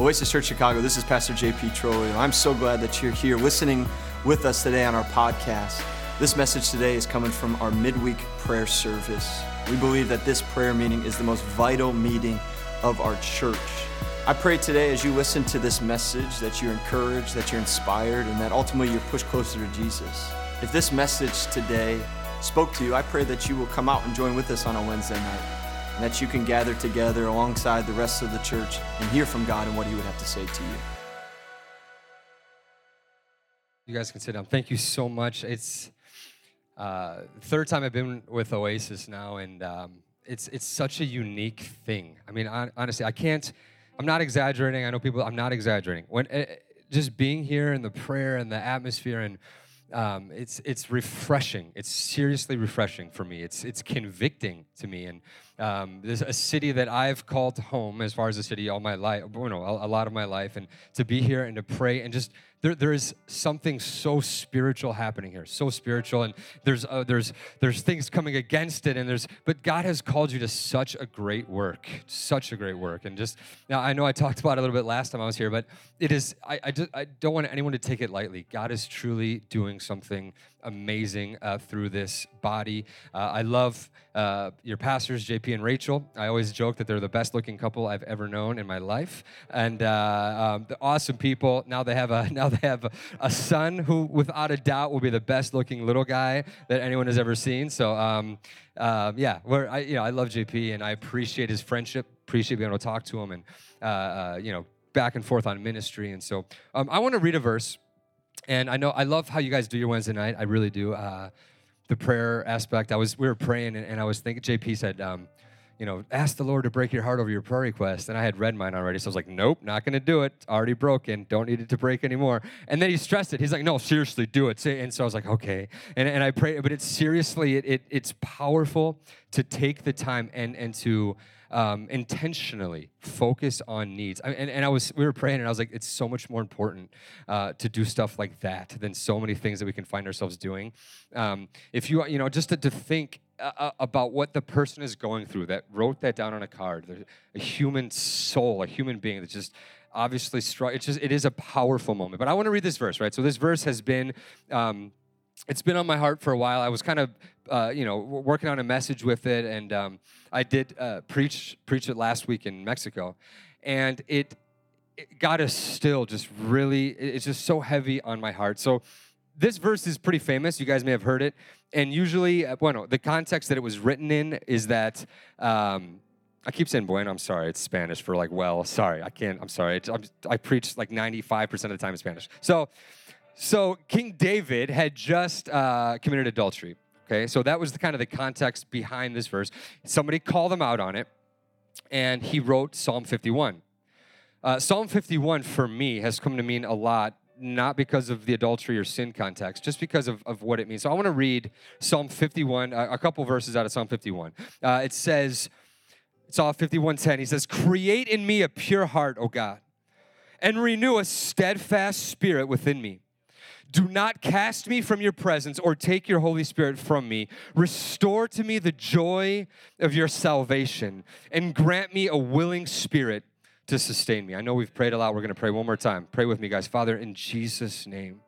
Oasis Church Chicago, this is Pastor JP Trolio. I'm so glad that you're here listening with us today on our podcast. This message today is coming from our midweek prayer service. We believe that this prayer meeting is the most vital meeting of our church. I pray today as you listen to this message that you're encouraged, that you're inspired, and that ultimately you're pushed closer to Jesus. If this message today spoke to you, I pray that you will come out and join with us on a Wednesday night and that you can gather together alongside the rest of the church and hear from God and what He would have to say to you. You guys can sit down. Thank you so much. It's uh, third time I've been with Oasis now, and um, it's it's such a unique thing. I mean, honestly, I can't. I'm not exaggerating. I know people. I'm not exaggerating. When uh, just being here and the prayer and the atmosphere and um, it's it's refreshing. It's seriously refreshing for me. It's it's convicting to me, and um, there's a city that I've called home as far as a city all my life, you know, a, a lot of my life, and to be here and to pray and just there, there is something so spiritual happening here, so spiritual, and there's uh, there's there's things coming against it, and there's but God has called you to such a great work, such a great work, and just now I know I talked about it a little bit last time I was here, but it is I I, just, I don't want anyone to take it lightly. God is truly doing something amazing uh, through this body. Uh, I love uh, your pastors, JP and Rachel. I always joke that they're the best looking couple I've ever known in my life, and uh, um, the awesome people. Now they have a now they have a, son who, without a doubt, will be the best looking little guy that anyone has ever seen. So. Um, uh, yeah, I, you know, I love JP and I appreciate his friendship, appreciate being able to talk to him and, uh, you know, back and forth on ministry. And so um, I want to read a verse and I know I love how you guys do your Wednesday night. I really do. Uh, the prayer aspect. I was we were praying, and, and I was thinking. JP said, um, you know, ask the Lord to break your heart over your prayer request. And I had read mine already, so I was like, nope, not going to do it. It's already broken. Don't need it to break anymore. And then he stressed it. He's like, no, seriously, do it. And so I was like, okay. And, and I pray, but it's seriously, it, it it's powerful to take the time and and to um, intentionally focus on needs. I, and, and I was, we were praying, and I was like, it's so much more important uh, to do stuff like that than so many things that we can find ourselves doing. Um, if you, you know, just to, to think about what the person is going through that wrote that down on a card, There's a human soul, a human being that just obviously struck. It's just, it is a powerful moment. But I want to read this verse, right? So this verse has been. Um, it's been on my heart for a while. I was kind of, uh, you know, working on a message with it, and um, I did uh, preach preach it last week in Mexico, and it, it God is still just really, it's just so heavy on my heart. So this verse is pretty famous. You guys may have heard it, and usually, uh, bueno, the context that it was written in is that. Um, I keep saying bueno. I'm sorry. It's Spanish for like well. Sorry, I can't. I'm sorry. I'm, i preach like 95% of the time in Spanish. So so King David had just uh, committed adultery. Okay, so that was the kind of the context behind this verse. Somebody called him out on it, and he wrote Psalm 51. Uh, Psalm 51 for me has come to mean a lot, not because of the adultery or sin context, just because of, of what it means. So I want to read Psalm 51, uh, a couple verses out of Psalm 51. Uh, it says, it's Psalm 51:10. He says, "Create in me a pure heart, O God, and renew a steadfast spirit within me." Do not cast me from your presence or take your Holy Spirit from me. Restore to me the joy of your salvation and grant me a willing spirit to sustain me. I know we've prayed a lot. We're going to pray one more time. Pray with me, guys. Father, in Jesus' name.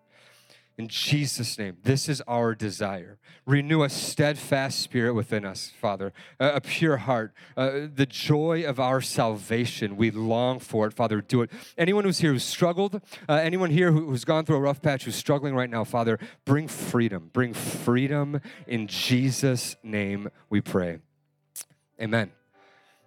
In Jesus' name, this is our desire. Renew a steadfast spirit within us, Father, a, a pure heart, uh, the joy of our salvation. We long for it, Father. Do it. Anyone who's here who's struggled, uh, anyone here who, who's gone through a rough patch, who's struggling right now, Father, bring freedom. Bring freedom in Jesus' name, we pray. Amen.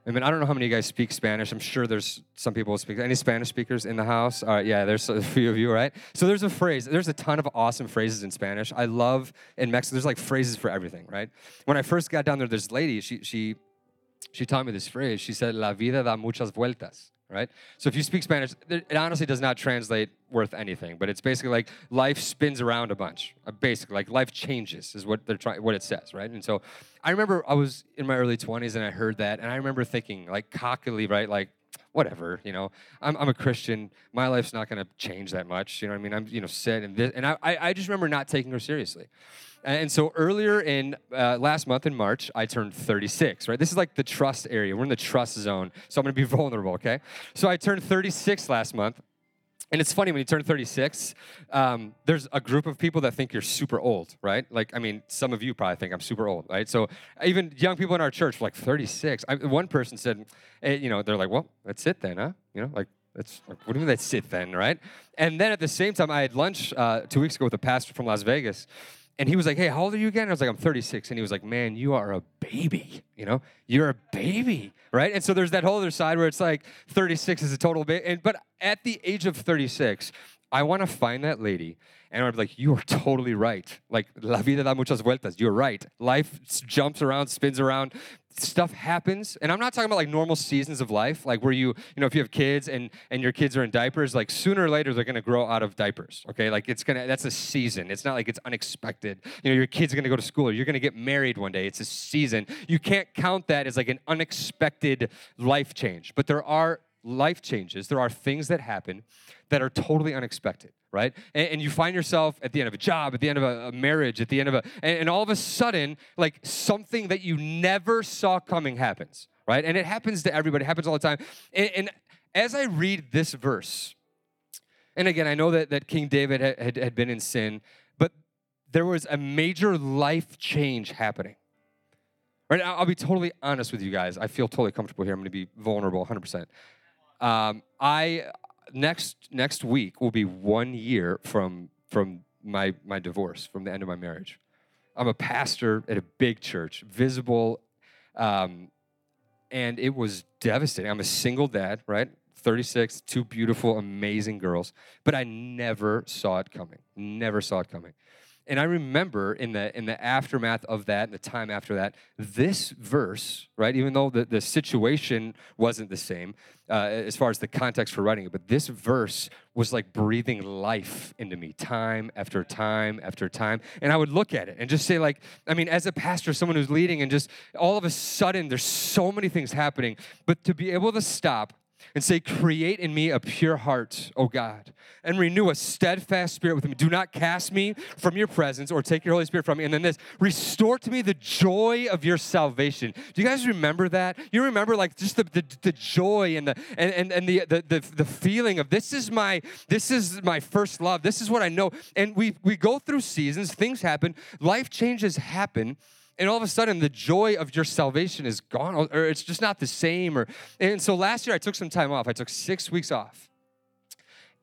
I mean, I don't know how many of you guys speak Spanish. I'm sure there's some people who speak. Any Spanish speakers in the house? All right, yeah, there's a few of you, right? So there's a phrase. There's a ton of awesome phrases in Spanish. I love in Mexico. There's like phrases for everything, right? When I first got down there, this lady, she she she taught me this phrase. She said, "La vida da muchas vueltas." Right? So if you speak Spanish, it honestly does not translate worth anything, but it's basically like life spins around a bunch. Uh, basically, like life changes is what they're trying, what it says, right? And so I remember I was in my early 20s and I heard that, and I remember thinking like cockily, right? Like, whatever, you know. I'm, I'm a Christian. My life's not going to change that much. You know what I mean? I'm, you know, set and this. And I, I just remember not taking her seriously. And so earlier in uh, last month in March, I turned 36, right? This is like the trust area. We're in the trust zone. So I'm going to be vulnerable, okay? So I turned 36 last month. And it's funny when you turn 36, um, there's a group of people that think you're super old, right? Like, I mean, some of you probably think I'm super old, right? So even young people in our church, like 36. I, one person said, hey, you know, they're like, well, that's it then, huh? You know, like, that's what do you mean that's it then, right? And then at the same time, I had lunch uh, two weeks ago with a pastor from Las Vegas, and he was like, "Hey, how old are you again?" And I was like, "I'm 36." And he was like, "Man, you are a baby. You know, you're a baby, right?" And so there's that whole other side where it's like 36 is a total baby. But at the age of 36, I want to find that lady and I'm like, you are totally right. Like, la vida da muchas vueltas. You're right. Life jumps around, spins around. Stuff happens. And I'm not talking about like normal seasons of life, like where you, you know, if you have kids and and your kids are in diapers, like sooner or later they're gonna grow out of diapers. Okay. Like it's gonna that's a season. It's not like it's unexpected. You know, your kids are gonna go to school or you're gonna get married one day. It's a season. You can't count that as like an unexpected life change. But there are life changes. There are things that happen that are totally unexpected right? And, and, you find yourself at the end of a job, at the end of a, a marriage, at the end of a, and, and all of a sudden, like something that you never saw coming happens, right? And it happens to everybody, it happens all the time. And, and as I read this verse, and again, I know that, that King David had, had, had been in sin, but there was a major life change happening. Right, I'll be totally honest with you guys. I feel totally comfortable here. I'm going to be vulnerable 100%. Um, I next next week will be one year from from my my divorce, from the end of my marriage. I'm a pastor at a big church, visible, um, and it was devastating. I'm a single dad, right? 36, two beautiful, amazing girls, but I never saw it coming. Never saw it coming. And I remember in the in the aftermath of that, and the time after that, this verse, right? Even though the, the situation wasn't the same uh, as far as the context for writing it, but this verse was like breathing life into me, time after time after time. And I would look at it and just say, like, I mean, as a pastor, someone who's leading, and just all of a sudden, there's so many things happening, but to be able to stop and say, Create in me a pure heart, O God, and renew a steadfast spirit within me. Do not cast me from your presence or take your Holy Spirit from me. And then this, restore to me the joy of your salvation. Do you guys remember that? You remember like just the, the, the joy and the and, and, and the, the, the, the feeling of this is my this is my first love. This is what I know. And we we go through seasons, things happen, life changes happen and all of a sudden the joy of your salvation is gone or it's just not the same or and so last year i took some time off. I took six weeks off.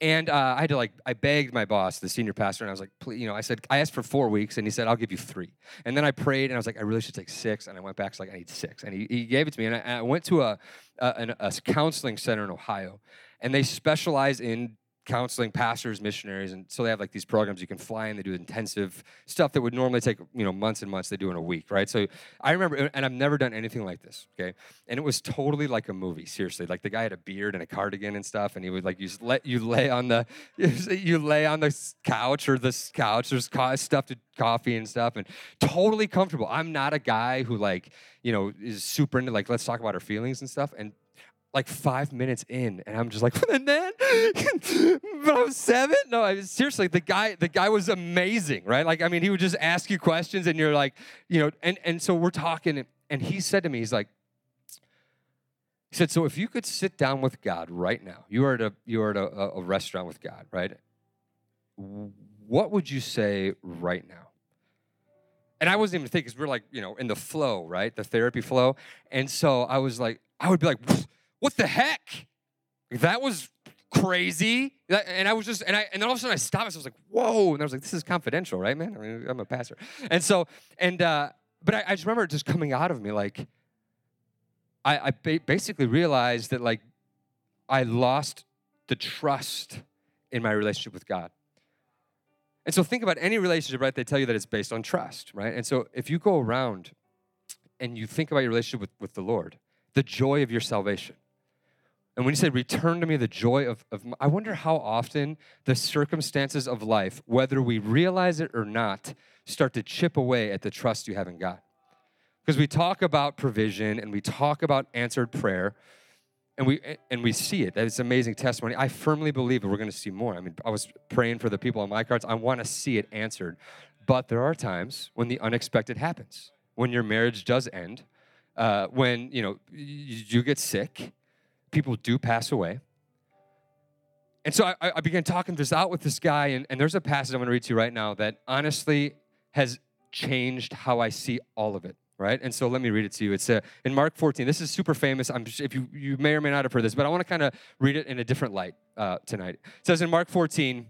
And uh, i had to like i begged my boss the senior pastor and i was like please you know i said i asked for four weeks and he said i'll give you three. And then i prayed and i was like i really should take six and i went back to like i need six. And he, he gave it to me and i, I went to a, a, a counseling center in ohio and they specialize in counseling pastors missionaries and so they have like these programs you can fly in. they do intensive stuff that would normally take you know months and months they do in a week right? So i remember and i've never done anything like this okay? And it was totally like a movie seriously. Like the guy had a beard and a cardigan and stuff and he would like you let you lay on the you lay on the couch or this couch there's stuff to coffee and stuff and totally comfortable. I'm not a guy who like you know is super into like let's talk about our feelings and stuff and like five minutes in, and I'm just like, and then, but I was seven. No, I seriously, the guy, the guy was amazing, right? Like, I mean, he would just ask you questions, and you're like, you know, and and so we're talking, and he said to me, he's like, he said, so if you could sit down with God right now, you are at a you are at a, a restaurant with God, right? What would you say right now? And I wasn't even thinking, because we're like, you know, in the flow, right? The therapy flow. And so I was like, I would be like, what the heck? That was crazy. And I was just, and I, and then all of a sudden I stopped. And I was like, whoa. And I was like, this is confidential, right, man? I mean, I'm a pastor. And so, and, uh, but I, I just remember it just coming out of me like, I, I ba- basically realized that like I lost the trust in my relationship with God. And so think about any relationship, right? They tell you that it's based on trust, right? And so if you go around and you think about your relationship with, with the Lord, the joy of your salvation, and when you say return to me the joy of, of I wonder how often the circumstances of life, whether we realize it or not, start to chip away at the trust you have in God. Because we talk about provision and we talk about answered prayer, and we and we see it. It's amazing testimony. I firmly believe that we're going to see more. I mean, I was praying for the people on my cards. I want to see it answered. But there are times when the unexpected happens. When your marriage does end, uh, when you know you, you get sick, people do pass away. And so I, I began talking this out with this guy, and, and there's a passage I'm going to read to you right now that honestly has changed how I see all of it right? And so let me read it to you. It's uh, in Mark 14. This is super famous. I'm if you you may or may not have heard this, but I want to kind of read it in a different light uh, tonight. It says in Mark 14.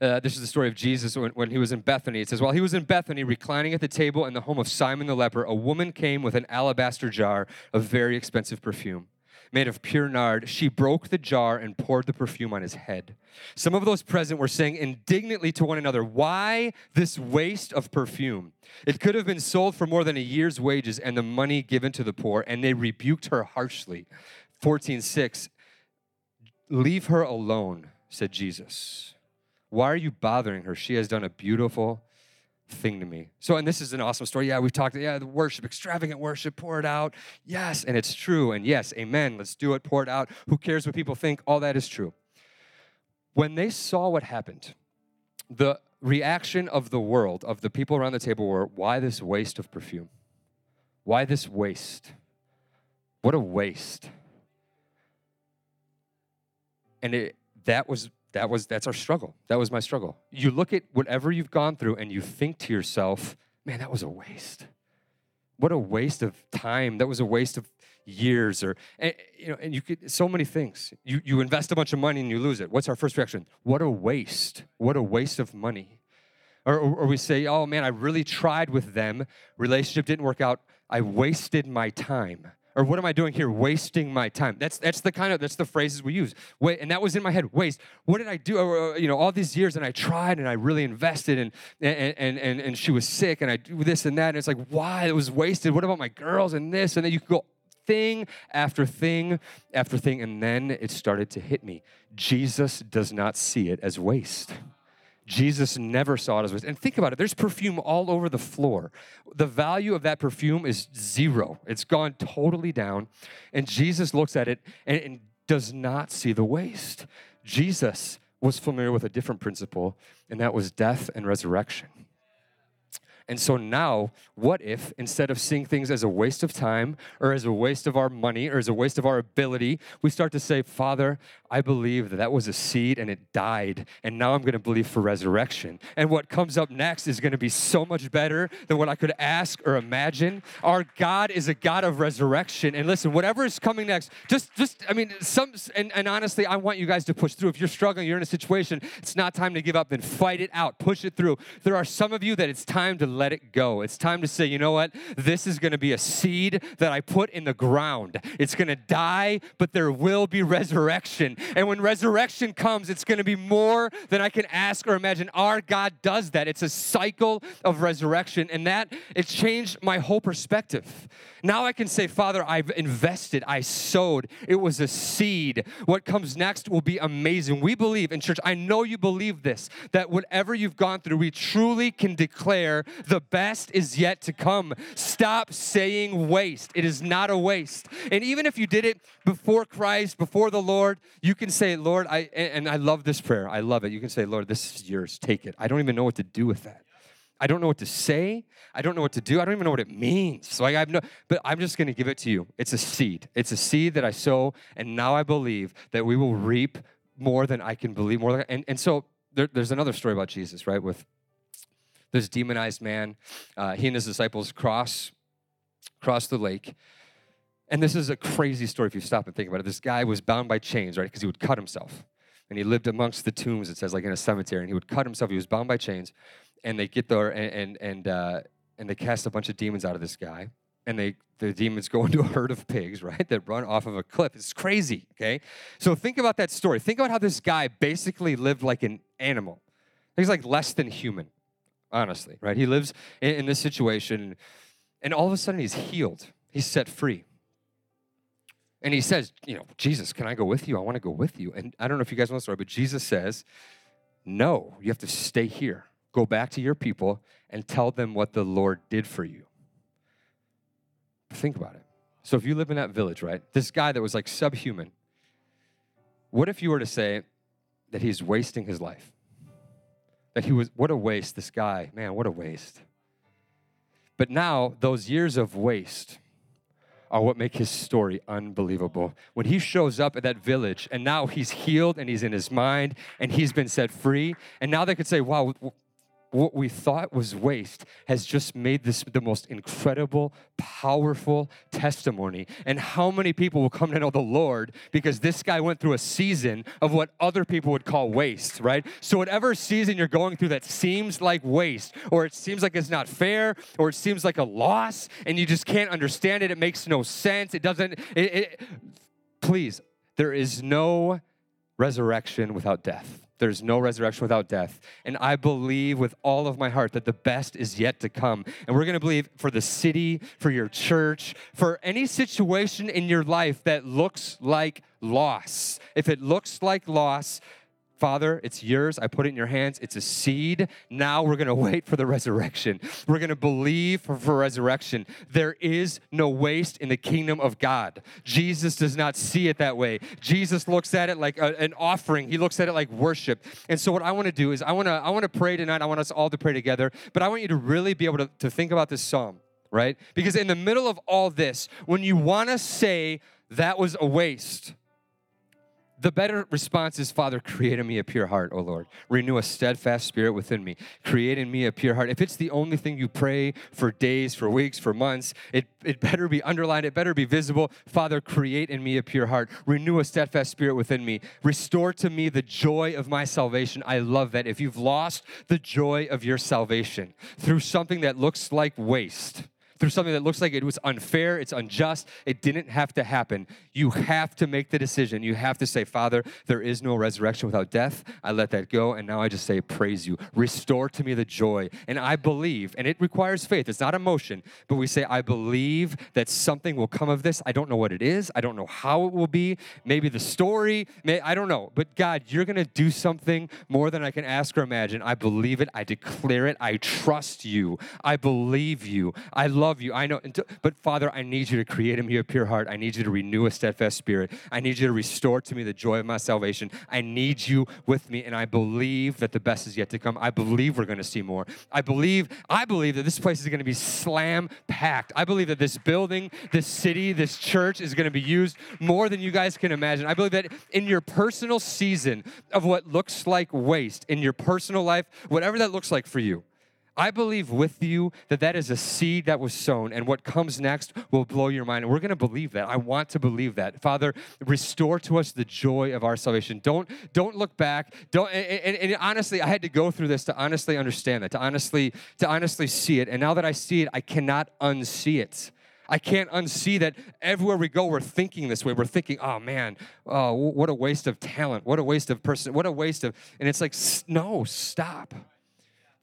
Uh, this is the story of Jesus when, when he was in Bethany. It says, While he was in Bethany, reclining at the table in the home of Simon the leper, a woman came with an alabaster jar of very expensive perfume made of pure nard. She broke the jar and poured the perfume on his head. Some of those present were saying indignantly to one another, Why this waste of perfume? It could have been sold for more than a year's wages and the money given to the poor. And they rebuked her harshly. 14:6 Leave her alone, said Jesus. Why are you bothering her? She has done a beautiful thing to me. So, and this is an awesome story. Yeah, we've talked, yeah, the worship, extravagant worship, pour it out. Yes, and it's true. And yes, amen. Let's do it, pour it out. Who cares what people think? All that is true. When they saw what happened, the reaction of the world, of the people around the table, were why this waste of perfume? Why this waste? What a waste. And it, that was that was that's our struggle. That was my struggle. You look at whatever you've gone through and you think to yourself man that was a waste. What a waste of time. That was a waste of years or and, you know and you could so many things. You you invest a bunch of money and you lose it. What's our first reaction? What a waste. What a waste of money. Or, or we say oh man i really tried with them. Relationship didn't work out. I wasted my time or what am I doing here? Wasting my time. That's that's the kind of that's the phrases we use. Wait, and that was in my head. Waste. What did I do? You know, all these years, and I tried, and I really invested, and and and and, and she was sick, and I do this and that, and it's like, why? It was wasted. What about my girls and this? And then you could go thing after thing after thing, and then it started to hit me. Jesus does not see it as waste. Jesus never saw it as waste. And think about it there's perfume all over the floor. The value of that perfume is zero, it's gone totally down. And Jesus looks at it and, and does not see the waste. Jesus was familiar with a different principle, and that was death and resurrection. And so now, what if instead of seeing things as a waste of time or as a waste of our money or as a waste of our ability, we start to say, Father, I believe that that was a seed and it died, and now I'm going to believe for resurrection. And what comes up next is going to be so much better than what I could ask or imagine. Our God is a God of resurrection. And listen, whatever is coming next, just, just, I mean, some, and, and honestly, I want you guys to push through. If you're struggling, you're in a situation, it's not time to give up, then fight it out, push it through. There are some of you that it's time to let it go. It's time to say, you know what? This is going to be a seed that I put in the ground. It's going to die, but there will be resurrection. And when resurrection comes, it's going to be more than I can ask or imagine. Our God does that. It's a cycle of resurrection. And that, it changed my whole perspective. Now I can say, Father, I've invested, I sowed. It was a seed. What comes next will be amazing. We believe in church, I know you believe this, that whatever you've gone through, we truly can declare the best is yet to come. Stop saying waste. It is not a waste. And even if you did it before Christ, before the Lord, you can say, Lord, I, and I love this prayer. I love it. You can say, Lord, this is yours. Take it. I don't even know what to do with that. I don't know what to say. I don't know what to do. I don't even know what it means. So I have no, but I'm just going to give it to you. It's a seed. It's a seed that I sow, and now I believe that we will reap more than I can believe. More than, and and so there, there's another story about Jesus, right? With this demonized man, uh, he and his disciples cross cross the lake. And this is a crazy story if you stop and think about it. This guy was bound by chains, right? Because he would cut himself. And he lived amongst the tombs, it says, like in a cemetery. And he would cut himself. He was bound by chains and they get there and and and, uh, and they cast a bunch of demons out of this guy and they the demons go into a herd of pigs right that run off of a cliff it's crazy okay so think about that story think about how this guy basically lived like an animal he's like less than human honestly right he lives in, in this situation and all of a sudden he's healed he's set free and he says, you know, Jesus, can I go with you? I want to go with you. And I don't know if you guys know the story, but Jesus says, no, you have to stay here. Go back to your people and tell them what the Lord did for you. Think about it. So if you live in that village, right, this guy that was like subhuman, what if you were to say that he's wasting his life? That he was, what a waste, this guy, man, what a waste. But now, those years of waste are what make his story unbelievable. When he shows up at that village and now he's healed and he's in his mind and he's been set free, and now they could say, wow, what we thought was waste has just made this the most incredible, powerful testimony. And how many people will come to know the Lord because this guy went through a season of what other people would call waste, right? So, whatever season you're going through that seems like waste, or it seems like it's not fair, or it seems like a loss, and you just can't understand it, it makes no sense, it doesn't, it, it, please, there is no resurrection without death. There's no resurrection without death. And I believe with all of my heart that the best is yet to come. And we're going to believe for the city, for your church, for any situation in your life that looks like loss. If it looks like loss, Father, it's yours. I put it in your hands. It's a seed. Now we're going to wait for the resurrection. We're going to believe for, for, resurrection. There is no waste in the kingdom of God. Jesus does not see it that way. Jesus looks at it like a, an offering. He looks at it like worship. And so what I want to do is I want to I want to pray tonight. I want us all to pray together. But I want you to really be able to, to think about this psalm, right? Because in the middle of all this, when you want to say that was a waste, the better response is, Father, create in me a pure heart, O Lord. Renew a steadfast spirit within me. Create in me a pure heart. If it's the only thing you pray for days, for weeks, for months, it, it better be underlined, it better be visible. Father, create in me a pure heart. Renew a steadfast spirit within me. Restore to me the joy of my salvation. I love that. If you've lost the joy of your salvation through something that looks like waste, through something that looks like it was unfair, it's unjust, it didn't have to happen. You have to make the decision. You have to say, Father, there is no resurrection without death. I let that go, and now I just say, Praise you. Restore to me the joy. And I believe, and it requires faith, it's not emotion, but we say, I believe that something will come of this. I don't know what it is, I don't know how it will be. Maybe the story, may, I don't know. But God, you're going to do something more than I can ask or imagine. I believe it, I declare it, I trust you, I believe you, I love love you. I know. But Father, I need you to create in me a pure heart. I need you to renew a steadfast spirit. I need you to restore to me the joy of my salvation. I need you with me. And I believe that the best is yet to come. I believe we're going to see more. I believe, I believe that this place is going to be slam packed. I believe that this building, this city, this church is going to be used more than you guys can imagine. I believe that in your personal season of what looks like waste, in your personal life, whatever that looks like for you, I believe with you that that is a seed that was sown, and what comes next will blow your mind. And we're going to believe that. I want to believe that. Father, restore to us the joy of our salvation. Don't don't look back. Don't. And, and, and honestly, I had to go through this to honestly understand that, to honestly to honestly see it. And now that I see it, I cannot unsee it. I can't unsee that everywhere we go, we're thinking this way. We're thinking, oh man, oh, what a waste of talent. What a waste of person. What a waste of. And it's like, no, stop.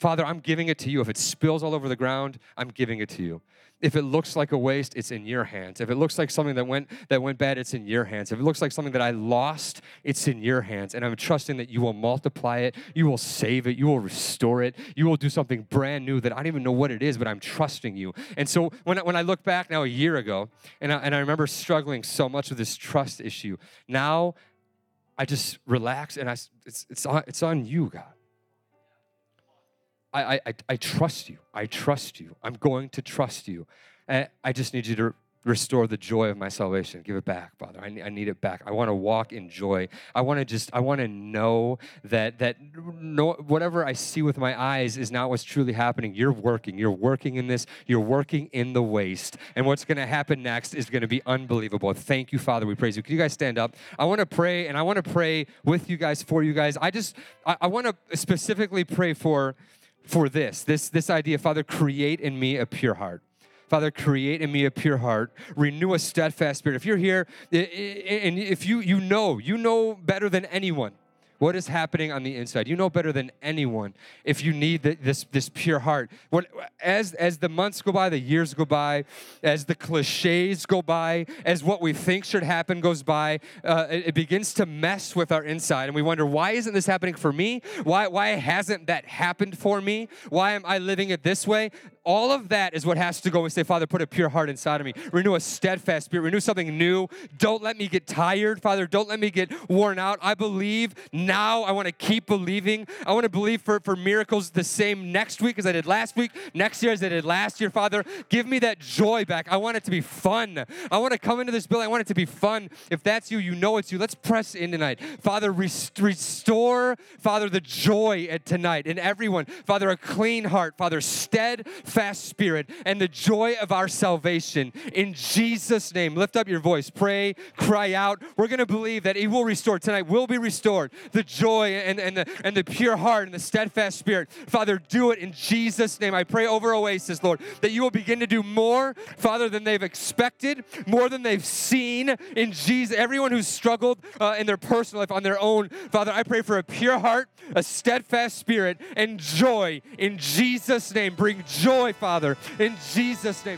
Father, I'm giving it to you. If it spills all over the ground, I'm giving it to you. If it looks like a waste, it's in your hands. If it looks like something that went that went bad, it's in your hands. If it looks like something that I lost, it's in your hands. And I'm trusting that you will multiply it, you will save it, you will restore it, you will do something brand new that I don't even know what it is, but I'm trusting you. And so when I, when I look back now a year ago, and I, and I remember struggling so much with this trust issue, now I just relax and I, it's, it's, on, it's on you, God. I, I, I trust you. I trust you. I'm going to trust you. And I just need you to restore the joy of my salvation. Give it back, Father. I need, I need it back. I want to walk in joy. I want to just, I want to know that, that no, whatever I see with my eyes is not what's truly happening. You're working. You're working in this. You're working in the waste. And what's going to happen next is going to be unbelievable. Thank you, Father. We praise you. Can you guys stand up? I want to pray, and I want to pray with you guys, for you guys. I just, I, I want to specifically pray for for this this this idea father create in me a pure heart. Father create in me a pure heart. Renew a steadfast spirit. If you're here and if you you know you know better than anyone what is happening on the inside. You know better than anyone if you need the, this, this pure heart. When, as, as the months go by, the years go by, as the cliches go by, as what we think should happen goes by, uh, it, it begins to mess with our inside. And we wonder, why isn't this happening for me? Why, why hasn't that happened for me? Why am I living it this way? All of that is what has to go. and say, Father, put a pure heart inside of me. Renew a steadfast spirit. Renew something new. Don't let me get tired, Father. Don't let me get worn out. I believe now. I want to keep believing. I want to believe for, for miracles the same next week as I did last week, next year as I did last year, Father. Give me that joy back. I want it to be fun. I want to come into this building. I want it to be fun. If that's you, you know it's you. Let's press in tonight. Father, rest- restore, Father, the joy at tonight in everyone. Father, a clean heart. Father, steadfast spirit and the joy of our salvation. In Jesus' name, lift up your voice. Pray, cry out. We're going to believe that He will restore. Tonight will be restored. The joy and, and, the, and the pure heart and the steadfast spirit. Father, do it in Jesus' name. I pray over Oasis, Lord, that you will begin to do more, Father, than they've expected, more than they've seen in Jesus. Everyone who's struggled uh, in their personal life on their own, Father, I pray for a pure heart, a steadfast spirit, and joy in Jesus' name. Bring joy, Father, in Jesus' name.